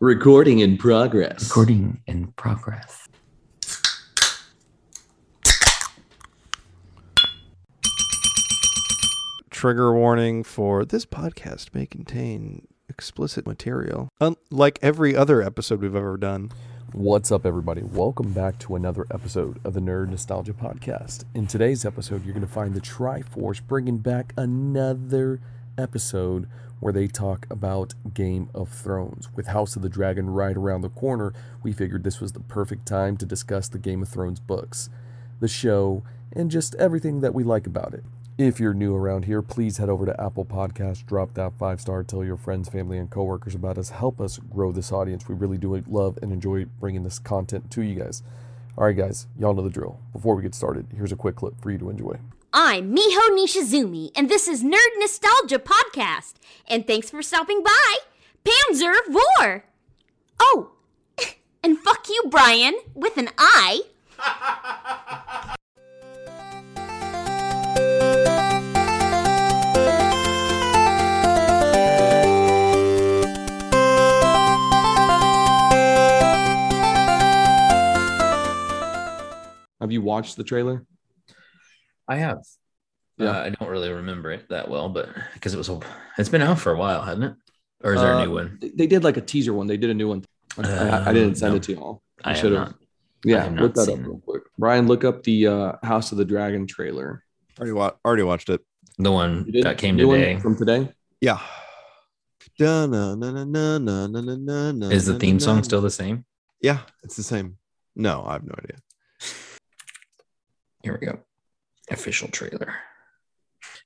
Recording in progress. Recording in progress. Trigger warning for this podcast may contain explicit material, unlike every other episode we've ever done. What's up, everybody? Welcome back to another episode of the Nerd Nostalgia Podcast. In today's episode, you're going to find the Triforce bringing back another episode where they talk about Game of Thrones. With House of the Dragon right around the corner, we figured this was the perfect time to discuss the Game of Thrones books, the show, and just everything that we like about it. If you're new around here, please head over to Apple Podcast, drop that five star, tell your friends, family, and coworkers about us. Help us grow this audience. We really do love and enjoy bringing this content to you guys. All right, guys, y'all know the drill. Before we get started, here's a quick clip for you to enjoy. I'm Miho Nishizumi, and this is Nerd Nostalgia Podcast. And thanks for stopping by, Panzer Vor. Oh, and fuck you, Brian, with an I. Have you watched the trailer? I have. Yeah, uh, I don't really remember it that well, but because it was it's been out for a while, hasn't it? Or is there uh, a new one? They did like a teaser one. They did a new one. Uh, I, I, uh, didn't send no. it to you all. I, I should have. Yeah, look that up real quick. Brian, look up the uh, House of the Dragon trailer. Already, wa- already watched it. The one that came today. From today. Yeah. Is the theme song still the same? Yeah, it's the same. No, I have no idea. Here we go. Official trailer.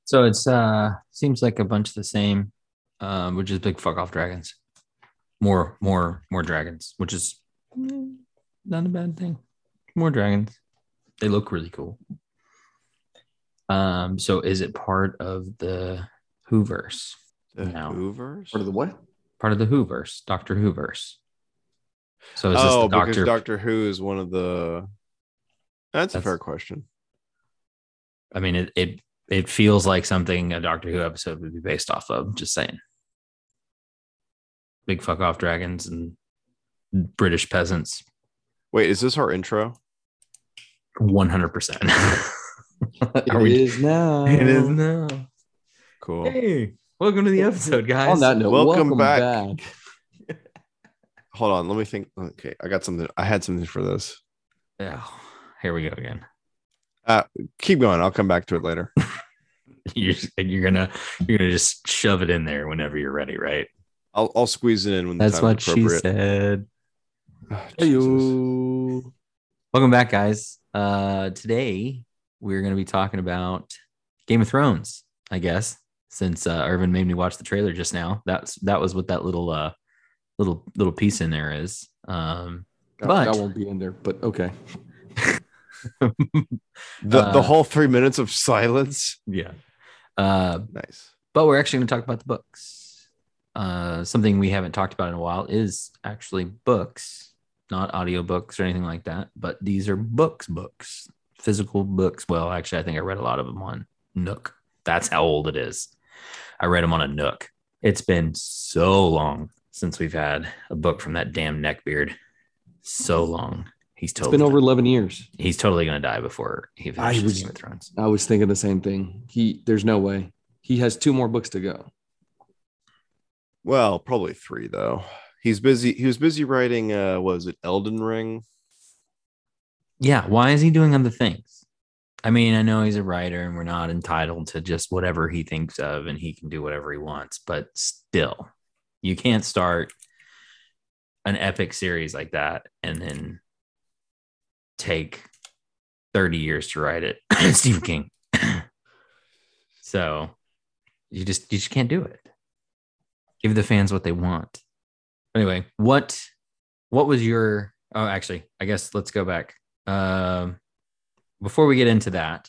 So it's uh seems like a bunch of the same, um, which is big fuck off dragons. More, more, more dragons, which is not a bad thing. More dragons. They look really cool. Um, so is it part of the Whoverse? The No. Hoovers? Part of the what? Part of the Whoverse, Doctor Whoverse. So is this oh, the because Doctor? Doctor Who is one of the. That's, a fair question. I mean, it it it feels like something a Doctor Who episode would be based off of. Just saying. Big fuck off dragons and British peasants. Wait, is this our intro? One hundred percent. It is now. It is now. Cool. Hey, welcome to the episode, guys. On that note, Welcome welcome, back. back. Hold on. Let me think. Okay. I got something. I had something for this. Yeah, here we go again. Keep going. I'll come back to it later. You're you're gonna you're gonna just shove it in there whenever you're ready, right? I'll, I'll squeeze it in when the That's time's what she appropriate. said. Jesus. Welcome back, guys. Uh, today we're going to be talking about Game of Thrones, I guess, since uh, Irvin made me watch the trailer just now. That's that was what that little uh little little piece in there is. Um, That, But- that won't be in there, but okay. The, the Uh, whole three minutes of silence. yeah. Uh, Nice. but we're actually going to talk about the books. Uh, something we haven't talked about in a while is actually books, not audiobooks or anything like that, but these are books, books, physical books. Well, actually, I think I read a lot of them on Nook. That's how old it is. I read them on a Nook. It's been so long since we've had a book from that damn neckbeard. So long. He's It's totally been over 11 years. he's totally gonna die before he finishes was- Game of Thrones. I was thinking the same thing. He, there's no way. He has two more books to go. Well, probably three though. He's busy. He was busy writing. Uh, was it Elden Ring? Yeah, why is he doing other things? I mean, I know he's a writer and we're not entitled to just whatever he thinks of and he can do whatever he wants, but still, you can't start an epic series like that and then take 30 years to write it. Stephen King. so you just you just can't do it. Give the fans what they want. Anyway, what what was your oh actually, I guess let's go back. Um before we get into that,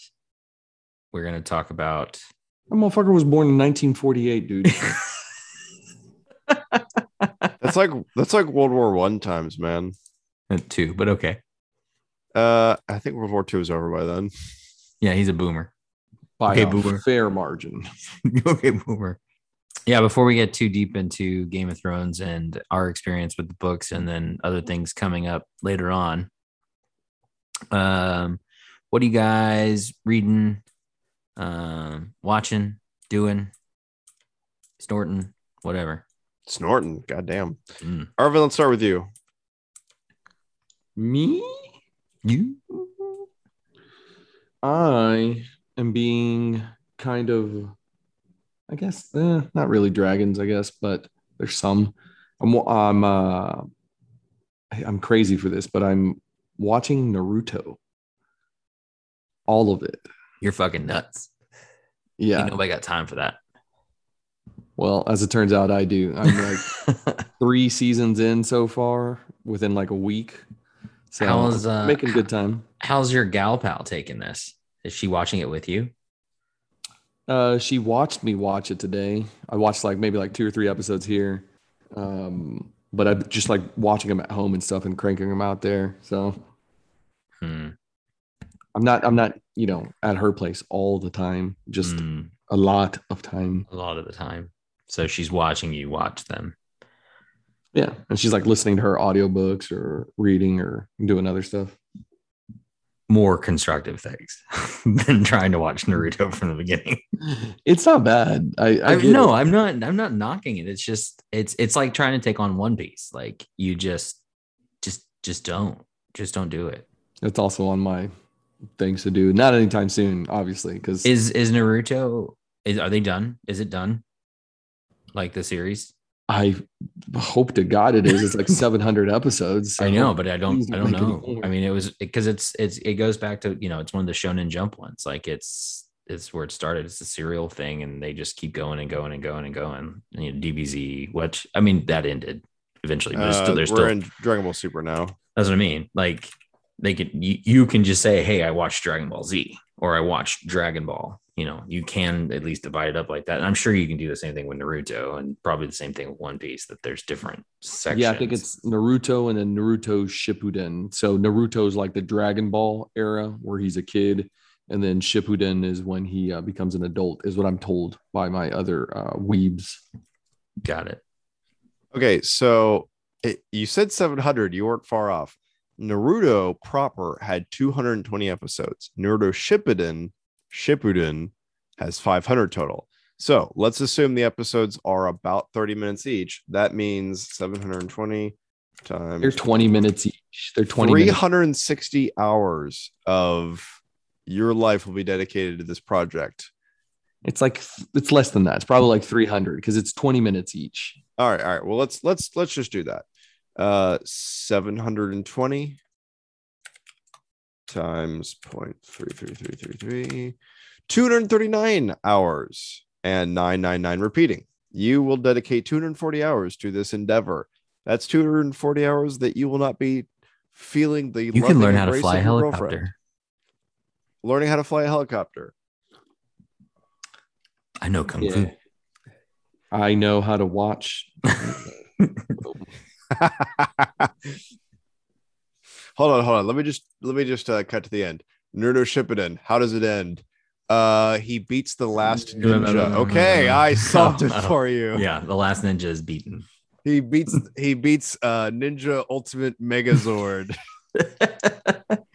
we're gonna talk about That motherfucker was born in 1948, dude. That's like that's like World War One times, man. and two, but okay. Uh, I think World War II is over by then. Yeah, he's a boomer. By Okay, a boomer. fair margin. okay, boomer. yeah, before we get too deep into Game of Thrones and our experience with the books and then other things coming up later on, um, what are you guys reading, um, watching, doing, snorting, whatever? Snorting. Goddamn. Mm. Arvin, let's start with you. Me? You? I am being kind of, I guess, eh, not really dragons, I guess, but there's some. I'm, I'm, uh, I'm crazy for this, but I'm watching Naruto. All of it. You're fucking nuts. Yeah. Ain't nobody got time for that. Well, as it turns out, I do. I'm like three seasons in so far within like a week. So How's, uh, making good time. How's your gal pal taking this? Is she watching it with you? Uh, she watched me watch it today. I watched like maybe like two or three episodes here. Um, but I just like watching them at home and stuff and cranking them out there. So Hmm. I'm not, I'm not, you know, at her place all the time, just Hmm. a lot of time. a lot of the time. So she's watching you watch them. Yeah. And she's like listening to her audiobooks or reading or doing other stuff. More constructive things than trying to watch Naruto from the beginning. It's not bad. I, I I, no, it. I'm not. I'm not knocking it. It's just it's it's like trying to take on One Piece. Like you just just just don't just don't do it. It's also on my things to do. Not anytime soon, obviously, because Is is Naruto? Is are they done? Is it done? Like the series? I hope to God it is. It's like 700 episodes. I know, but I don't. I don't don't make any know. I mean, it was because it's it's it goes back to you know it's one of the Shonen Jump ones. Like it's it's where it started. It's a serial thing, and they just keep going and going and going and going. And, you know, DBZ, which I mean, that ended eventually, but Uh, still, there's we're still in Dragon Ball Super now. That's what I mean. Like they could you, you can just say, Hey, I watched Dragon Ball Z or I watched Dragon Ball. You know, you can at least divide it up like that. And I'm sure you can do the same thing with Naruto and probably the same thing with One Piece, that there's different sections. yeah, I think it's Naruto and then Naruto Shippuden. So Naruto's like the Dragon Ball era where he's a kid, and then Shippuden is when he uh, becomes an adult, is what I'm told by my other uh, weebs. got it. Okay, so it, you said 700. You weren't far off. Naruto proper had 220 episodes. Naruto Shippuden, Shippuden has 500 total. So let's assume the episodes are about 30 minutes each. That means 720 times They're 20 minutes each. They're 20 minutes. 360 hours of your life will be dedicated to this project. It's like it's less than that. It's probably like 300 because it's 20 minutes each. All right, all right. Well, let's let's let's just do that. Uh 720 times 0.33333 239 hours and 999 repeating. You will dedicate 240 hours to this endeavor. That's 240 hours that you will not be feeling the You can learn how to fly a of your girlfriend. helicopter. Learning how to fly a helicopter. I know Kung Yeah. Fu. I know how to watch. hold on, hold on. Let me just let me just uh, cut to the end. Naruto Shippuden. How does it end? Uh, he beats the last No, no, no, ninja. no, no, Okay, no, no. I solved it No, no. for you. Yeah, the last ninja is beaten. He beats he beats uh Ninja Ultimate Megazord.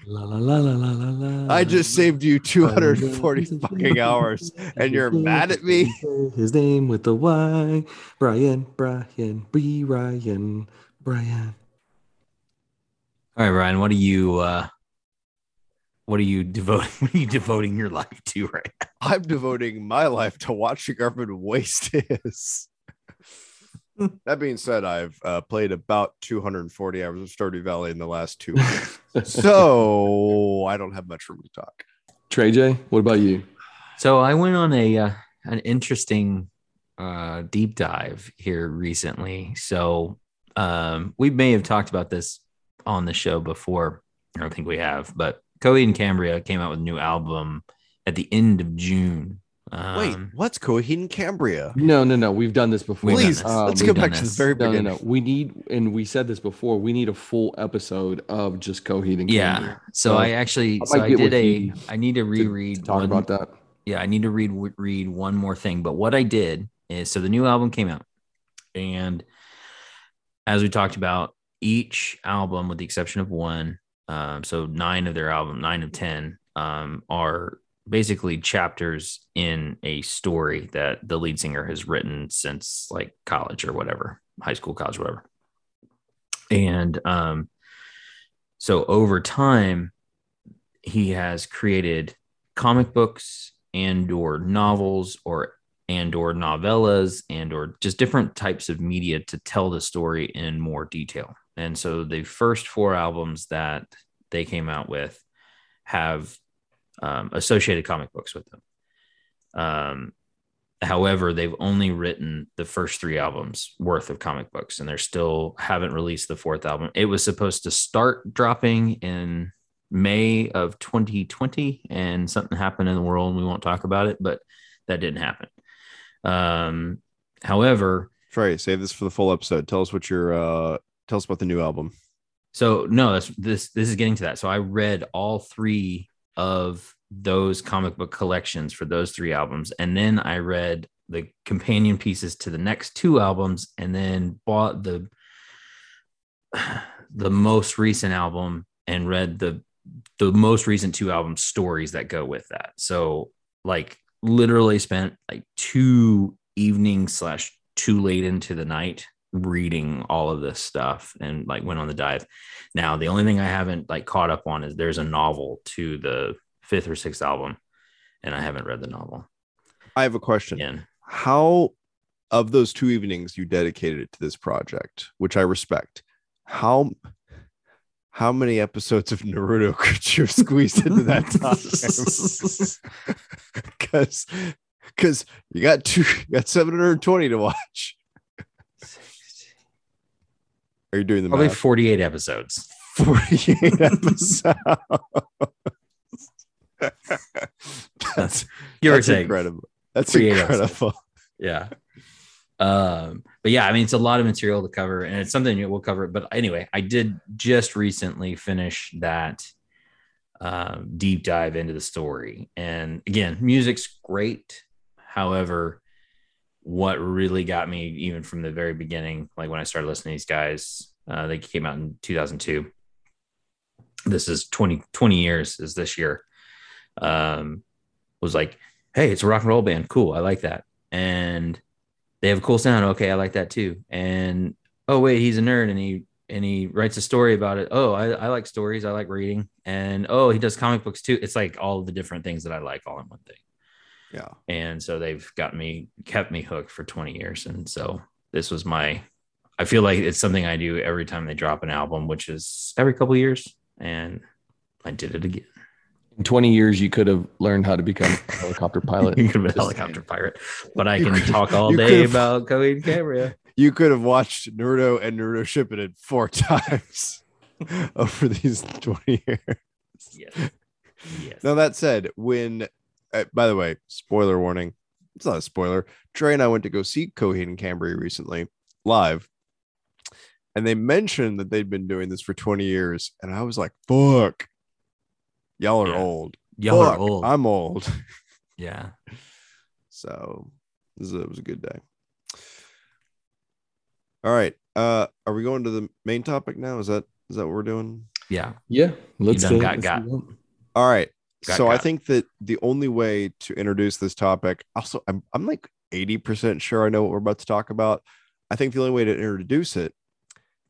La, la, la, la, la, la, la. I just saved you 240 fucking hours, and you're mad at me. His name with the Y, Brian, Brian, B. Ryan, Brian. All right, Ryan, what are you uh what are you devoting what are you devoting your life to right now? I'm devoting my life to watching Armin waste his. that being said, I've uh, played about 240 hours of Stardew Valley in the last two weeks. so I don't have much room to talk. Trey J, what about you? So I went on a uh, an interesting uh, deep dive here recently. So um, we may have talked about this on the show before. I don't think we have, but Coheed and Cambria came out with a new album at the end of June. Um, Wait, what's Coheed and Cambria? No, no, no. We've done this before. We've Please, this. Um, let's go back done to the this. very No, no, beginning. no. We need, and we said this before. We need a full episode of just Coheed and yeah. Cambria. So So I actually, I so I did with a. you I need to to- reread. to talk one- about that. yeah i need to read read one more thing but what i did is so the new album came out, and as we talked about, each album, with the exception of one, um, so nine of their album, nine of ten, um, are basically chapters in a story that the lead singer has written since like college or whatever, high school, college, whatever. And um, so over time, he has created comic books and or novels or and or novellas and or just different types of media to tell the story in more detail. And so the first four albums that they came out with have um, associated comic books with them. Um, however, they've only written the first three albums worth of comic books, and they're still haven't released the fourth album. It was supposed to start dropping in May of 2020, and something happened in the world, and we won't talk about it, but that didn't happen. Um, however, Trey, save this for the full episode. Tell us what your uh tell us about the new album. So no, that's this this is getting to that. So I read all three of those comic book collections for those three albums, and then I read the companion pieces to the next two albums, and then bought the the most recent album and read the the most recent two albums stories that go with that. So like literally spent like two evenings slash too late into the night reading all of this stuff and like went on the dive. Now the only thing I haven't like caught up on is there's a novel to the fifth or sixth album, and I haven't read the novel. I have a question. Again, How of those two evenings you dedicated it to this project, which I respect. How how many episodes of Naruto could you have squeezed into that time? Because because you got two you got 720 to watch. Are you doing the probably 48 episodes. 48 episodes. that's Give or that's take. incredible. That's 48 incredible. Yeah. Um, but yeah, I mean, it's a lot of material to cover, and it's something we'll cover. But anyway, I did just recently finish that um, deep dive into the story. And again, music's great. However, what really got me, even from the very beginning, like when I started listening to these guys, uh, they came out in 2002. This is 20, 20 years is this year. Um, was like, hey, it's a rock and roll band. Cool. I like that. And they have a cool sound. Okay, I like that too. And oh wait, he's a nerd and he and he writes a story about it. Oh, I, I like stories. I like reading. And oh, he does comic books too. It's like all the different things that I like all in one thing. Yeah. And so they've got me kept me hooked for 20 years. And so this was my I feel like it's something I do every time they drop an album, which is every couple of years. And I did it again. In 20 years, you could have learned how to become a helicopter pilot. You could be a helicopter pirate, but I You can could- talk all day about Coheed Cambria. You could have watched Naruto and Nerdo Naruto Shippuden four times over these 20 years. Yes. Yes. Now, that said, when, uh, by the way, spoiler warning, it's not a spoiler. Trey and I went to go see Coheed and Cambria recently live, and they mentioned that they'd been doing this for 20 years. And I was like, fuck, y'all are Yeah. old. Y'all are old. I'm old. yeah. So this is a, it was a good day. All right. Uh are we going to the main topic now? Is that is that what we're doing? Yeah. Yeah, let's done uh, got- got. All right. Got- so I think that the only way to introduce this topic, also I'm I'm like 80% sure I know what we're about to talk about. I think the only way to introduce it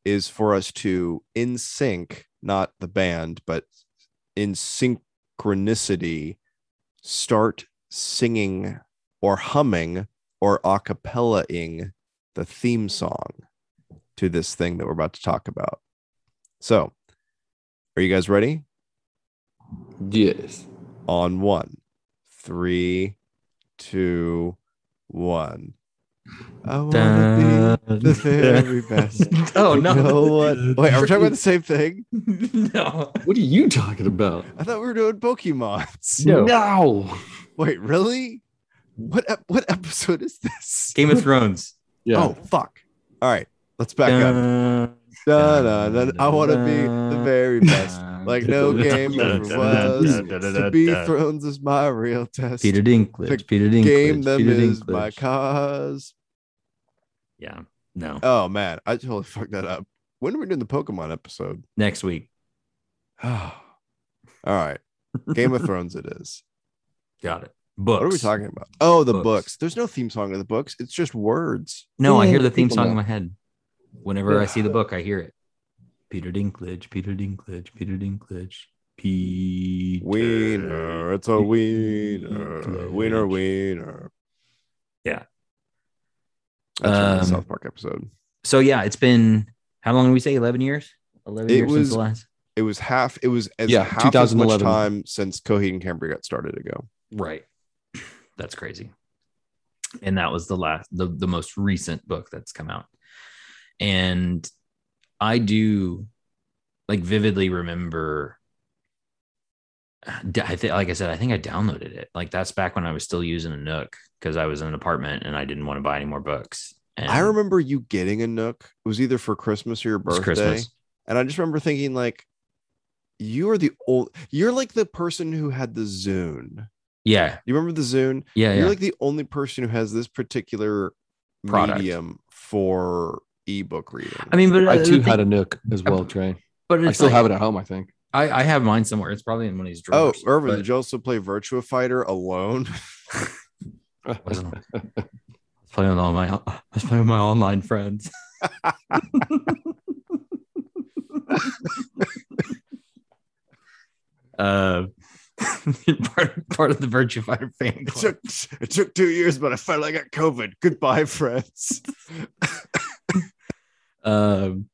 is for us to in sync, not the band, but in synchronicity, start singing or humming or a cappella-ing the theme song to this thing that we're about to talk about. So, are you guys ready? Yes. On one, three, two, one. I wanna be the very best. oh You no. know what? Wait, are we talking about the same thing? no. What are you talking about? I thought we were doing Pokemons. No. No. Wait, really? What ep- what episode is this? Game of Thrones. Yeah. Oh fuck! All right, let's back up. Dun, Da, da, da, I want to be the very best. Like no game ever was. To be thrones is my real test. Peter Dinklage. Pick Peter Dinklage. Game them Peter is Dinklage. my cause. Yeah. No. Oh man, I totally fucked that up. When are we doing the Pokemon episode? Next week. Oh. All right. Game of Thrones it is. Got it. Books. What are we talking about? Oh, the Books. books. There's no theme song to the books. It's just words. No, I hear the theme people song in my head. Whenever I see the book, I hear it. Peter Dinklage, Peter Dinklage, Peter Dinklage, Peter. Wiener, it's a wiener, Dinklage. wiener, wiener. Yeah. That's from the Um, South Park episode. So yeah, it's been how long did we say? Eleven years. Eleven It years since was- the last. It was half. It was as Yeah, half as much 2011. time since Coheed and Cambria got started ago. Right. That's crazy. And that was the last the, the most recent book that's come out. And I do like vividly remember I think like I said, I think I downloaded it. Like that's back when I was still using a Nook because I was in an apartment and I didn't want to buy any more books. And I remember you getting a Nook. It was either for Christmas or your it was birthday. Christmas. And I just remember thinking, like, you are the old. You're like the person who had the Zune. Yeah. You remember the Zune? Yeah. You're Yeah. like the only person who has this particular Product. medium for ebook reading. I mean, but I too the had a Nook as well, Trey. but I still like- have it at home, I think. I, I have mine somewhere. It's probably in one of these oh, drawers. Irvin, but- did you also play Virtua Fighter alone? I was playing with all my I was playing with my online friends. uh, part, part of the Virtua Fighter fan it club. took it took two years, but I finally got COVID. Goodbye, friends. Um,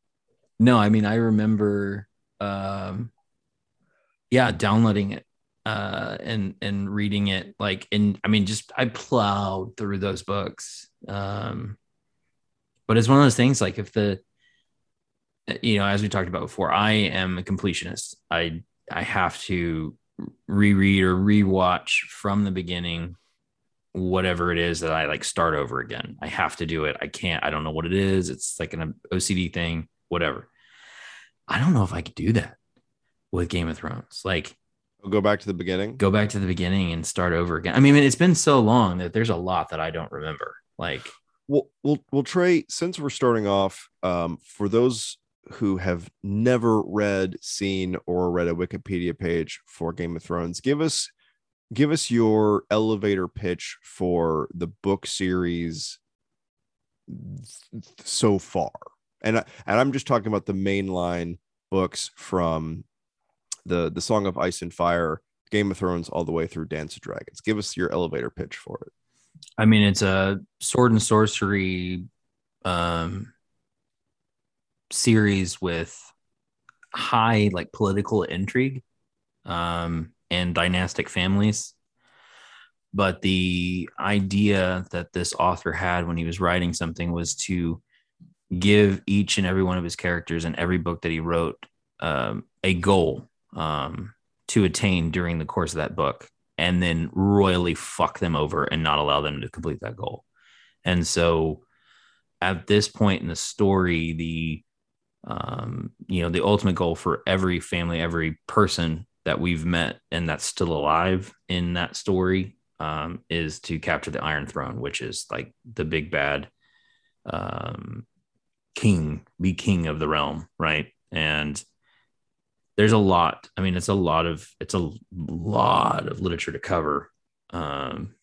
no, I mean I remember, um, yeah, downloading it uh, and and reading it like and I mean just I plowed through those books. Um, but it's one of those things like if the you know as we talked about before, I am a completionist. I I have to reread or rewatch from the beginning whatever it is that I like start over again. I have to do it. I can't, I don't know what it is. It's like an OCD thing, whatever. I don't know if I could do that with Game of Thrones. Like go back to the beginning. go back to the beginning and start over again. I mean, it's been so long that there's a lot that I don't remember. Like, Well, well, well, Trey. Since we're starting off, um, for those who have never read, seen, or read a Wikipedia page for Game of Thrones, give us give us your elevator pitch for the book series so far. And I, and I'm just talking about the mainline books from the the Song of Ice and Fire, Game of Thrones, all the way through Dance of Dragons. Give us your elevator pitch for it. I mean, it's a sword and sorcery um, series with high like political intrigue um, and dynastic families. But the idea that this author had when he was writing something was to give each and every one of his characters in every book that he wrote um, a goal um, to attain during the course of that book and then royally fuck them over and not allow them to complete that goal. And so at this point in the story, the um, you know, the ultimate goal for every family, every person that we've met and that's still alive in that story um, is to capture the Iron Throne, which is like the big bad um, king, be king of the realm, right? And there's a lot. I mean, it's a lot of it's a lot of literature to cover um,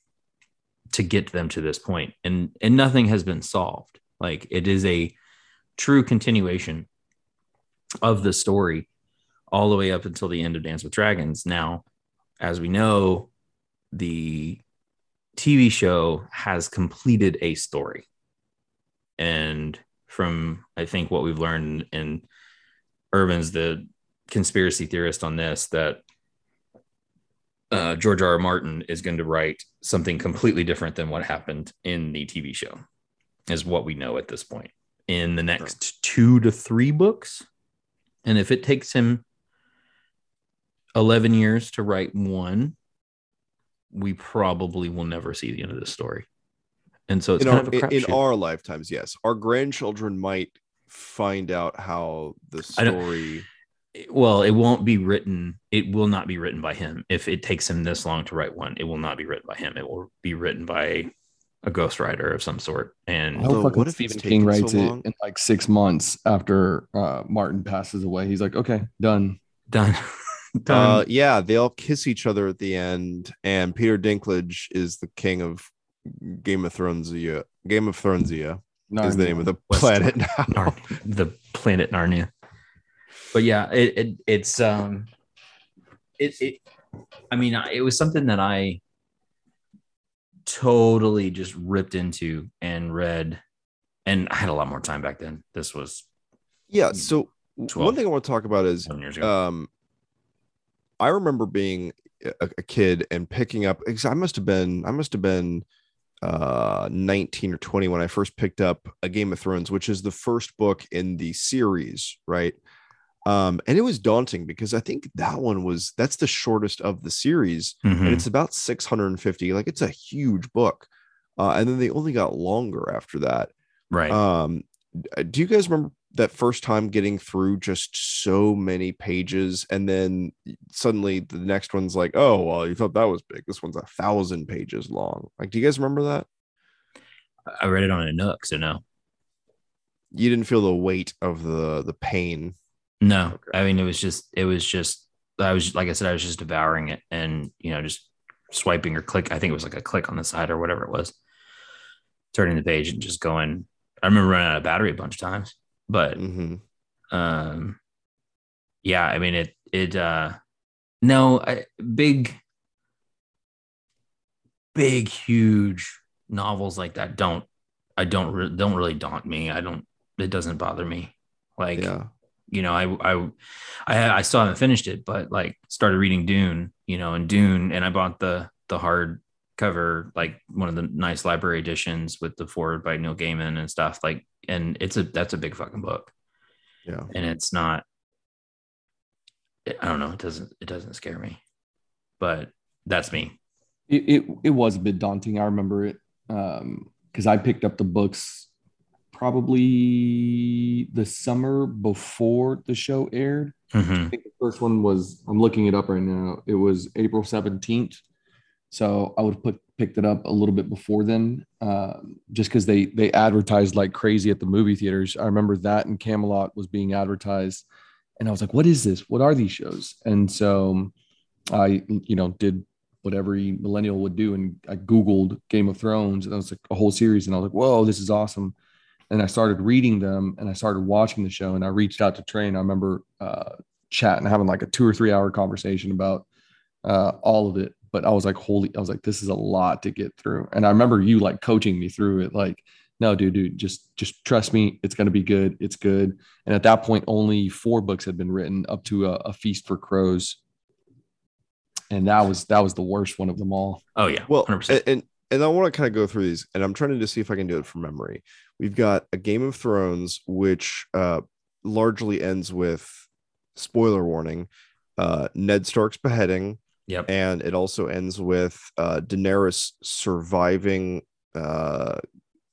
to get them to this point, and and nothing has been solved. Like it is a true continuation of the story all the way up until the end of Dance with Dragons. Now, as we know, the TV show has completed a story. And from I think what we've learned in Irvin's the conspiracy theorist on this that uh, George R. R. Martin is going to write something completely different than what happened in the TV show, is what we know at this point. In the next two to three books, and if it takes him 11 years to write one, we probably will never see the end of this story. And so it's in kind our, of a in, in crapshoot. our lifetimes, yes. Our grandchildren might find out how the story. Well, it won't be written. It will not be written by him. If it takes him this long to write one, it will not be written by him. It will be written by a ghostwriter of some sort. And Although, what if it's Stephen King taken writes so it in like six months after uh, Martin passes away. He's like, okay, done. done. Uh, done. yeah, they all kiss each other at the end, and Peter Dinklage is the king of Game of Thrones. Game of Thrones is the name of the planet now. Nar- the planet Narnia. But yeah, it, it it's um it it I mean it was something that I totally just ripped into and read and I had a lot more time back then. This was Yeah. So 12. one thing I want to talk about is um I remember being a, a kid and picking up. I must have been I must have been uh 19 or 20 when I first picked up a Game of Thrones, which is the first book in the series, right? Um, and it was daunting because I think that one was that's the shortest of the series, Mhm. and it's about 650. Like it's a huge book. Uh, and then they only got longer after that. right. Um, do you guys remember that first time getting through just so many pages, and then suddenly the next one's like, oh, well, you thought that was big. This one's a thousand pages long. Like, do you guys remember that? I read it on a Nook, so no. You didn't feel the weight of the the pain. No. Okay. I mean it was just it was just I was like I said, I was just devouring it and you know, just swiping or click. I think it was like a click on the side or whatever it was. Turning the page and just going. I remember running out of battery a bunch of times, but hmm um yeah i mean it it uh no I, big big huge novels like that don't i don't re- don't really daunt me i don't it doesn't bother me like Yeah. You know I, I i i still haven't finished it but like started reading dune you know and dune and i bought the the hard cover like one of the nice library editions with the forward by neil gaiman and stuff like and it's a that's a big fucking book Yeah. and it's not i don't know it doesn't it doesn't scare me but that's me It, it, it was a bit daunting. I remember it um, because I picked up the books probably the summer before the show aired. Mhm. I think the first one was I'm looking it up right now. It was April 17th. So I would have put picked it up a little bit before then, um, just because they they advertised like crazy at the movie theaters. I remember that and Camelot was being advertised, and I was like, "What is this? What are these shows?" And so I, you know, did what every millennial would do, and I googled Game of Thrones, and I was like a whole series, and I was like, "Whoa, this is awesome!" And I started reading them, and I started watching the show, and I reached out to Train. I remember uh, chatting, having like a two or three hour conversation about uh, all of it. But I was like, holy, I was like, this is a lot to get through. And I remember you like coaching me through it. Like, no, dude, dude, just, just trust me. It's going to be good. It's good. And at that point, only four books had been written up to a, a feast for crows. And that was, that was the worst one of them all. oh yeah Well, 100% and, and I want to kind of go through these, and I'm trying to see if I can do it from memory. We've got a Game of Thrones, which uh, largely ends with spoiler warning: uh, Ned Stark's beheading, yep and it also ends with uh, Daenerys surviving uh,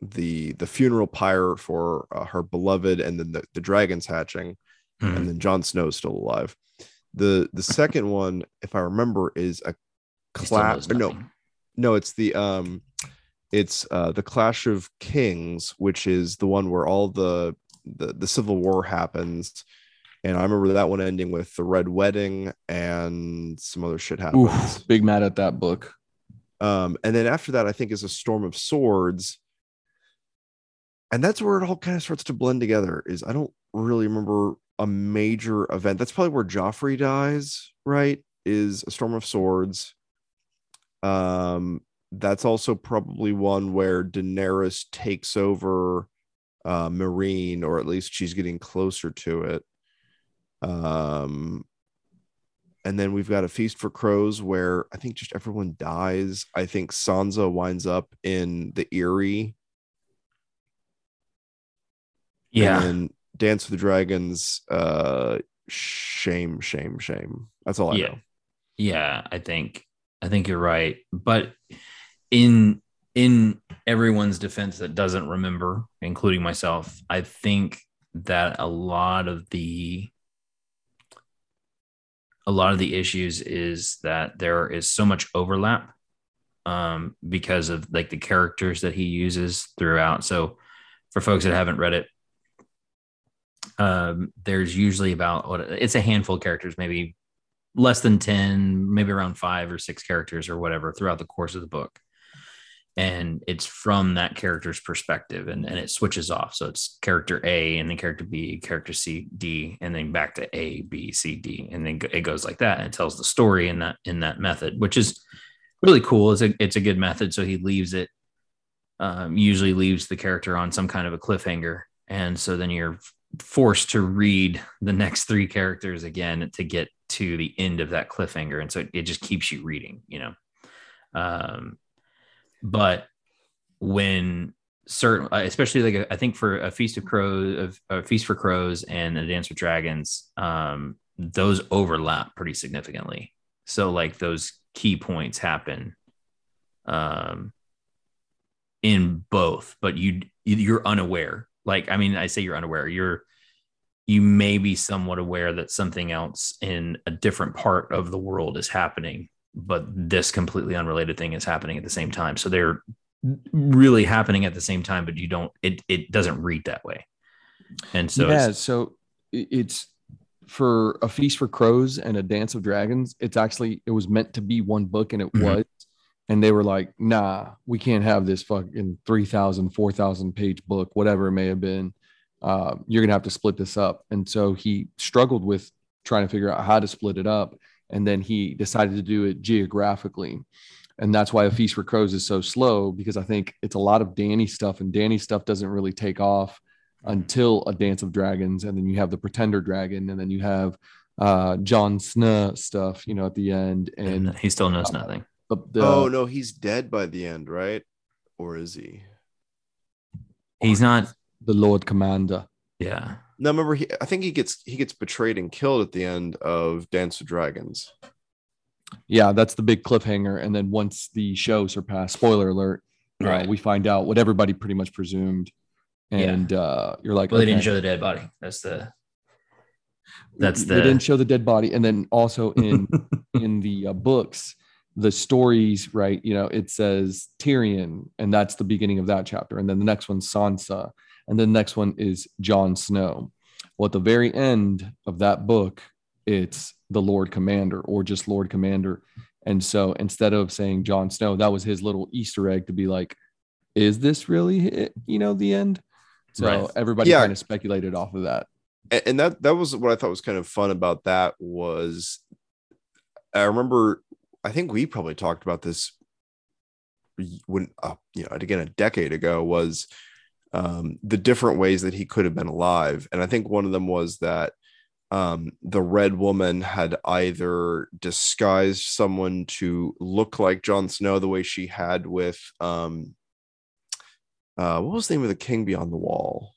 the the funeral pyre for uh, her beloved, and then the, the dragons hatching, Mhm. and then Jon Snow's still alive. The the second one, if I remember, is a class. No. No, it's the um, it's uh the Clash of Kings, which is the one where all the the the Civil War happens. And I remember that one ending with the Red Wedding and some other shit happens. Oof, big mad at that book. Um, and then after that, I think is a Storm of Swords. And that's where it all kind of starts to blend together. Is I don't really remember a major event. That's probably where Joffrey dies, right? Is a Storm of Swords. Um, that's also probably one where Daenerys takes over uh Meereen, or at least she's getting closer to it. Um and then we've got a feast for crows where I think just everyone dies. I think Sansa winds up in the Eyrie. yeah And Dance with the Dragons, uh shame, shame, shame. That's all I Yeah. know. yeah i think i think you're right but in in everyone's defense that doesn't remember including myself i think that a lot of the a lot of the issues is that there is so much overlap um, because of like the characters that he uses throughout. So for folks that haven't read it, um, there's usually about what it's a handful of characters, maybe less than 10, maybe around five or six characters or whatever throughout the course of the book. And it's from that character's perspective and, and it switches off. So it's character a and then character b character c d and then back to a b c d. And then it goes like that and it tells the story in that in that method which is really cool. It's a, it's a good method. So he leaves it um, usually leaves the character on some kind of a cliffhanger. And so then you're forced to read the next three characters again to get to the end of that cliffhanger. And so it, it just keeps you reading you know? Um, but when certain uh, especially like I think for a feast of crows of a feast for crows and a dance with dragons um those overlap pretty significantly. So like those key points happen um in both but you you're unaware. Like i mean i say you're unaware. You're you may be somewhat aware that something else in a different part of the world is happening but this completely unrelated thing is happening at the same time. So they're really happening at the same time, but you don't, it, it doesn't read that way. And so, yeah, so it's for a feast for crows and a dance of dragons. It's actually, it was meant to be one book and it Mhm. was. And they were like, nah, we can't have this fucking 3,000, 4,000 page book, whatever it may have been. Uh, you're going to have to split this up. And so he struggled with trying to figure out how to split it up. And then he decided to do it geographically. And that's why A Feast for Crows is so slow because I think it's a lot of Danny stuff, and Danny stuff doesn't really take off until A Dance of Dragons. And then you have the Pretender Dragon, and then you have uh Jon Snow stuff, you know, at the end. and And he still knows nothing. the, the oh no, he's dead by the end, right? Or is he? He's not, the Lord Commander. yeah. No, remember he I think he gets he gets betrayed and killed at the end of Dance of Dragons. Yeah, that's the big cliffhanger. And then once the show surpassed, spoiler alert, uh, Right. we find out what everybody pretty much presumed. Yeah. And uh, you're like, Well, they didn't show the dead body. That's the, that's the they didn't show the dead body. And then also in in the uh, books, the stories, right? You know, it says Tyrion, and that's the beginning of that chapter. And then the next one's Sansa, and then the next one is Jon Snow. Well, at the very end of that book, it's the Lord Commander or just Lord Commander. And so instead of saying Jon Snow, that was his little Easter egg to be like, is this really, it, you know, the end? So Right. everybody Yeah. kind of speculated off of that. And that that was what I thought was kind of fun about that was I remember I think we probably talked about this when uh, you know again a decade ago was um the different ways that he could have been alive and I think one of them was that um the red woman had either disguised someone to look like Jon Snow the way she had with um uh what was the name of the king beyond the wall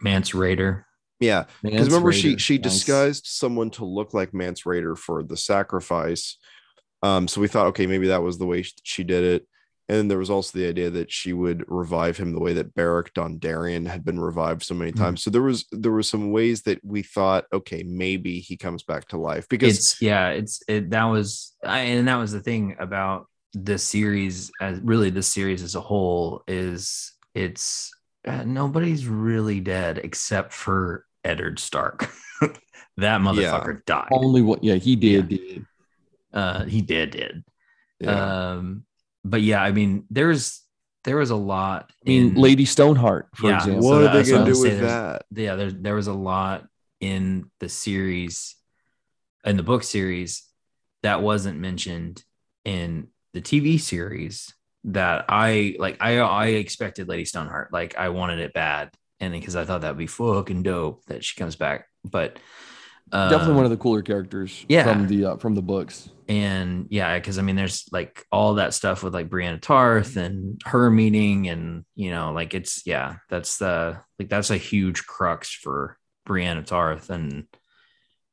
Mance Rayder. yeah because remember she Rayder, she nice. disguised someone to look like Mance Rayder for the sacrifice. Um, so we thought, okay, maybe that was the way she did it. And then there was also the idea that she would revive him the way that Beric Dondarrion had been revived so many Mhm. times. So there was there were some ways that we thought, okay, maybe he comes back to life because it's yeah it's it that was I, and that was the thing about this series as really this series as a whole is it's uh, nobody's really dead except for Eddard Stark that motherfucker died Only what, yeah, he did. did. uh he did did yeah. um but yeah I mean there's there was a lot I mean, in- Lady Stoneheart, for Yeah. example. what so are they gonna do with that? yeah there, there was a lot in the series in the book series that wasn't mentioned in the tv series that i like i i expected lady stoneheart like i wanted it bad and because i thought that'd be fucking dope that she comes back but Definitely one of the cooler characters yeah. from the uh, from the books. and yeah because i mean there's like all that stuff with like brianna tarth and her meeting and you know like it's yeah that's the like that's a huge crux for brianna tarth and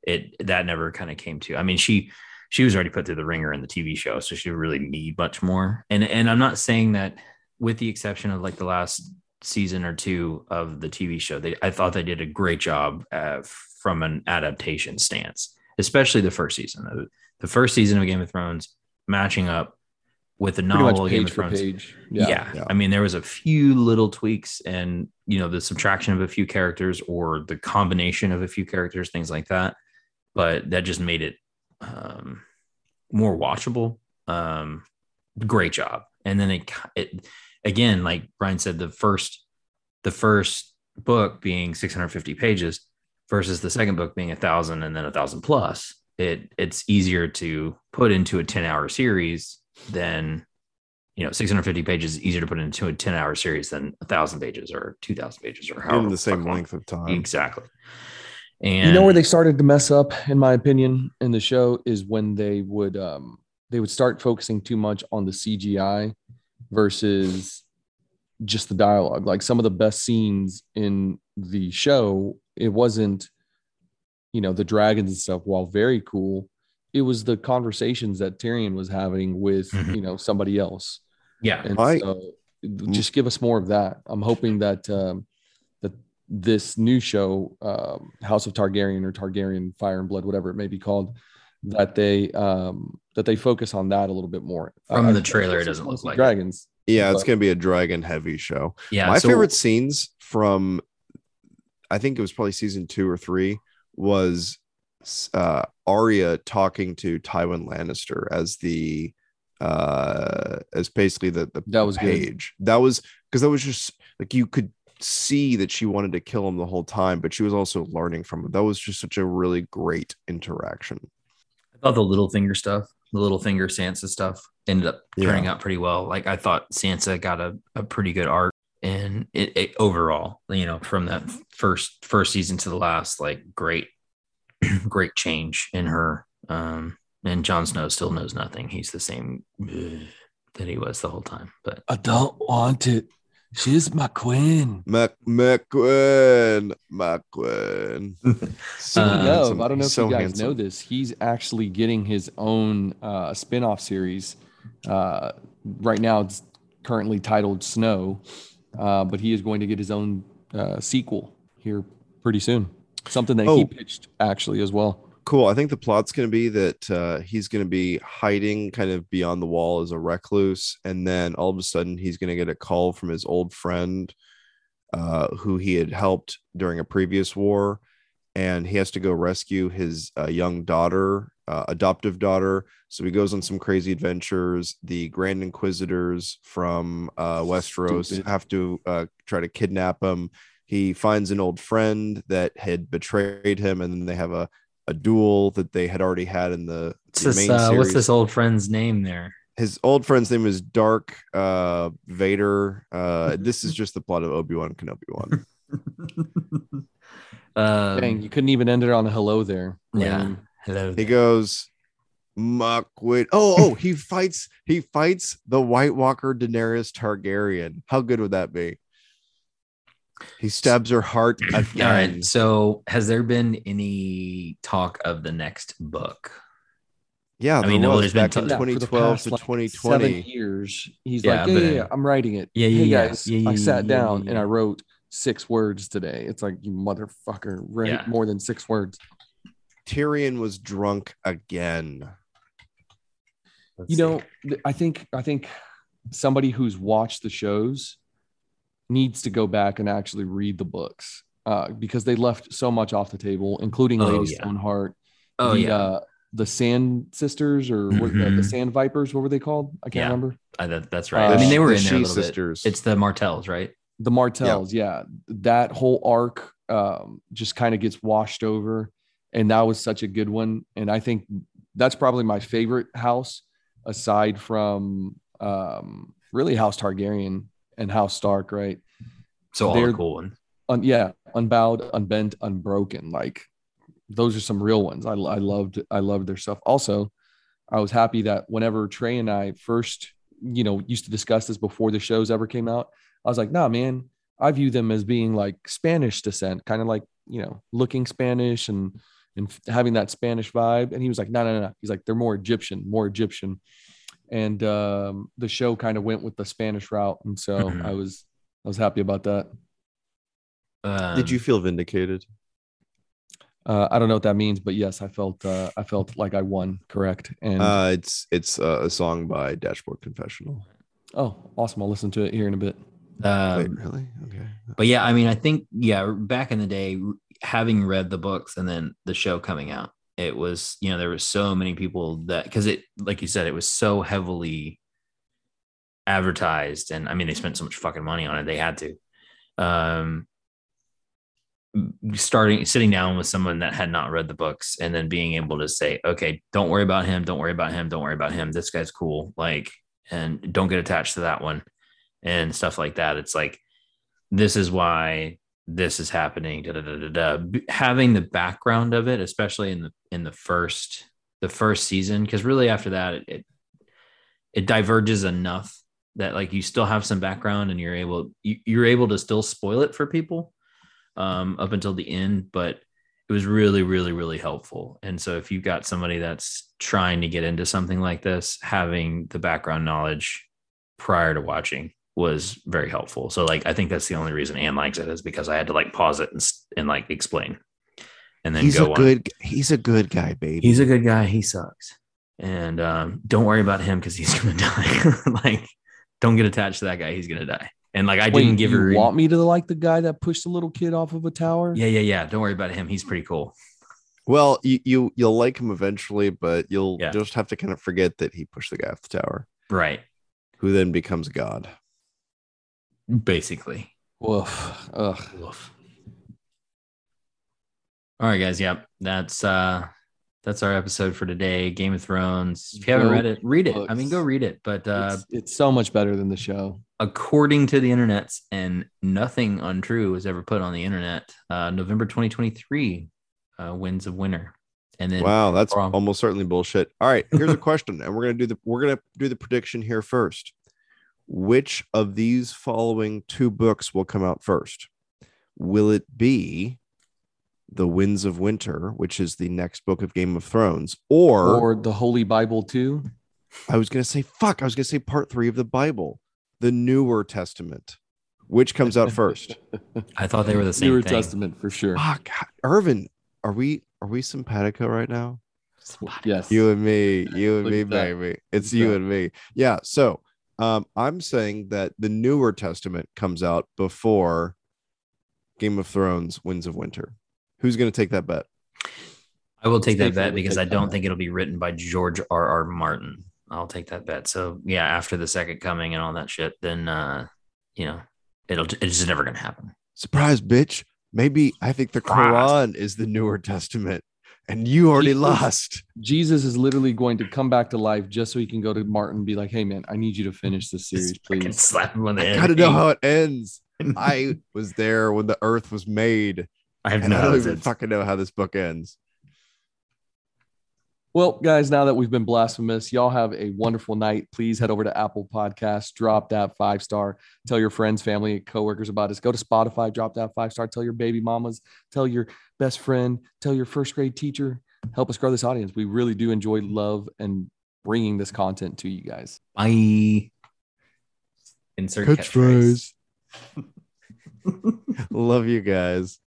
it that never kind of came to i mean she she was already put through the ringer in the tv show so she didn't really need much more and and i'm not saying that with the exception of like the last season or two of the TV show. They, I thought they did a great job uh, from an adaptation stance, especially the first season. The, the first season of Game of Thrones matching up with the novel of Game of Thrones. Yeah. Yeah. Yeah. I mean, there was a few little tweaks and, you know, the subtraction of a few characters or the combination of a few characters, things like that. But that just made it um, more watchable. Um, great job. And then it, it, again, like Brian said, the first, the first book being 650 pages versus the second book being a thousand and then a thousand plus, it, it's easier to put into a 10 hour series than you know 650 pages is easier to put into a 10 hour series than a thousand pages or 2000 pages or however in the same fuck long. length of time. exactly and you know where they started to mess up, in my opinion, in the show is when they would um they would start focusing too much on the CGI versus just the dialogue. Like some of the best scenes in the show, it wasn't, you know, the dragons and stuff, while very cool, it was the conversations that Tyrion was having with, Mhm. you know, somebody else. yeah And I- so just give us more of that. I'm hoping that um, that this new show, um, House of Targaryen or Targaryen Fire and Blood, whatever it may be called, that they um, that they focus on that a little bit more. From I- the trailer, it doesn't look see like it. dragons. Yeah, it's But- going to be a dragon heavy show. yeah My so- favorite scenes from, I think it was probably season two or three, was uh, Arya talking to Tywin Lannister as the, uh, as basically the the That was good. page. That was because that was just like you could see that she wanted to kill him the whole time, but she was also learning from him. That was just such a really great interaction. i thought the Littlefinger stuff the Littlefinger sansa stuff ended up turning Yeah. out pretty well like i thought sansa got a, a pretty good arc and it, it overall you know from that first first season to the last like great great change in her um and Jon Snow still knows nothing. He's the same ugh, that he was the whole time. But I don't want it. She's my queen. Mac McQuinn, McQuinn. So Uh, no, handsome. I don't know if so you guys handsome. know this. He's actually getting his own uh, spin-off series. Uh, right now, it's currently titled Snow, uh, but he is going to get his own uh, sequel here pretty soon. Something that Oh. he pitched actually as well. cool. I think the plot's going to be that uh, he's going to be hiding kind of beyond the wall as a recluse, and then all of a sudden he's going to get a call from his old friend, uh, who he had helped during a previous war, and he has to go rescue his uh, young daughter, uh, adoptive daughter. So he goes on some crazy adventures. The Grand Inquisitors from uh, Westeros Stupid. have to uh, try to kidnap him. He finds an old friend that had betrayed him, and then they have a a duel that they had already had in the, what's the this, main uh, series. what's this old friend's name there? His old friend's name is Dark uh, Vader. Uh, this is just the plot of Obi Wan Kenobi one. um, Dang, you couldn't even end it on a hello there. Yeah. Lame. Hello. He goes, Muckwit. Oh, oh, he fights. He fights the White Walker Daenerys Targaryen. How good would that be? He stabs her heart All again. right. So, has there been any talk of the next book? Yeah, I there mean, no, was there's been back t- in Yeah, for the 2012 past, to like, 2020. Seven years. He's Yeah, like, yeah, but, yeah, yeah, I'm writing it. Yeah, yeah, hey yeah. guys, Yeah, I sat yeah, down yeah, and I wrote six words today. It's like you motherfucker, write Yeah. more than six words. Tyrion was drunk again. Let's you see. know, th- I think I think somebody who's watched the shows needs to go back and actually read the books uh, because they left so much off the table, including Oh, Lady yeah. Stoneheart. Oh the, yeah, uh, the Sand Sisters or what, uh, the Mhm. Sand Vipers. What were they called? I can't Yeah. remember. I, that, that's right. uh, I mean, they were the in there a She little bit. sisters. It's the Martells, right? the Martells, yeah. That whole arc um, just kind of gets washed over. And that was such a good one. And I think that's probably my favorite house aside from um, really House Targaryen and House Stark, right? So all They're- the cool ones. Un- yeah, unbowed, unbent, unbroken. Like those are some real ones. I, I loved, I loved their stuff. Also, I was happy that whenever Trey and I first, you know, used to discuss this before the shows ever came out, I was like, nah, man, I view them as being like Spanish descent, kind of like, you know, looking Spanish and and having that Spanish vibe. And he was like, no, no, no. He's like, they're more Egyptian, more Egyptian. And um, the show kind of went with the Spanish route. And so Mhm. I was I was happy about that. Um, Did you feel vindicated? Uh, I don't know what that means, but yes, I felt uh, I felt like I won. Correct. And Uh, it's it's uh, a song by Dashboard Confessional. oh, awesome! I'll listen to it here in a bit. um, Wait, really? Okay. but yeah, I mean, I think yeah, back in the day, having read the books and then the show coming out, it was you know there were so many people that because it like you said, it was so heavily advertised, and I mean they spent so much fucking money on it, they had to. Um, starting sitting down with someone that had not read the books and then being able to say okay don't worry about him don't worry about him don't worry about him this guy's cool like and don't get attached to that one and stuff like that it's like this is why this is happening da, da, da, da, da. Having the background of it especially in the in the first the first season because really after that it, it it diverges enough that like you still have some background and you're able you, you're able to still spoil it for people um up until the end but it was really really really helpful and so if you've got somebody that's trying to get into something like this having the background knowledge prior to watching was very helpful. So like i think that's the only reason anne likes it is because i had to like pause it and, and like explain and then he's go a on. good. He's a good guy, baby. he's a good guy. He sucks. And um, don't worry about him because he's gonna die. Like don't get attached to that guy. He's gonna die. And like i Wait, didn't give you her want me to like the guy that pushed the little kid off of a tower? yeah yeah yeah. Don't worry about him. He's pretty cool. Well, you, you you'll like him eventually, but you'll Yeah. just have to kind of forget that he pushed the guy off the tower, right. Who then becomes God. Basically Woof. Ugh. all right guys yep that's uh that's our episode for today game of thrones if you haven't Go read it read it i mean go read it but uh it's, it's so much better than the show. according to the internets and nothing untrue was ever put on the internet uh november 2023 uh winds of winter and then Wow, that's wrong. almost certainly bullshit. All right, here's a question, and we're gonna do the we're gonna do the prediction here first. Which of these following two books will come out first? Will it be The Winds of Winter, which is the next book of Game of Thrones, or, Or the Holy Bible too. I was gonna say fuck, I was gonna say part three of the Bible, the Newer Testament. Which comes out first? i thought they were the same Newer thing Testament for sure. fuck, Irvin, are we are we simpatico right now? Yes. You and me, you and Look me, baby. It's at you that. and me. Yeah. So um, I'm saying that the newer testament comes out before Game of Thrones Winds of Winter. Who's going to take that bet? I will take that bet because I don't bet. think it'll be written by George R. R. Martin. I'll take that bet. So yeah, after the second coming and all that shit, then uh, you know, it'll it's just never gonna happen. Surprise, bitch. Maybe I think the Surprise. Quran is the newer testament and you already Jesus. lost. Jesus is literally going to come back to life just so he can go to Martin and be like, "Hey man, I need you to finish this series, Just please." slap him on the I head. got to know how it ends. I was there when the earth was made I have and I no don't even fucking know how this book ends. Well, guys, now that we've been blasphemous, y'all have a wonderful night. Please head over to Apple Podcasts, drop that five star, tell your friends, family, coworkers about us. Go to Spotify, drop that five star, tell your baby mamas, tell your best friend, tell your first grade teacher. Help us grow this audience. We really do enjoy love and bringing this content to you guys. Bye. Insert catchphrase. Love you guys.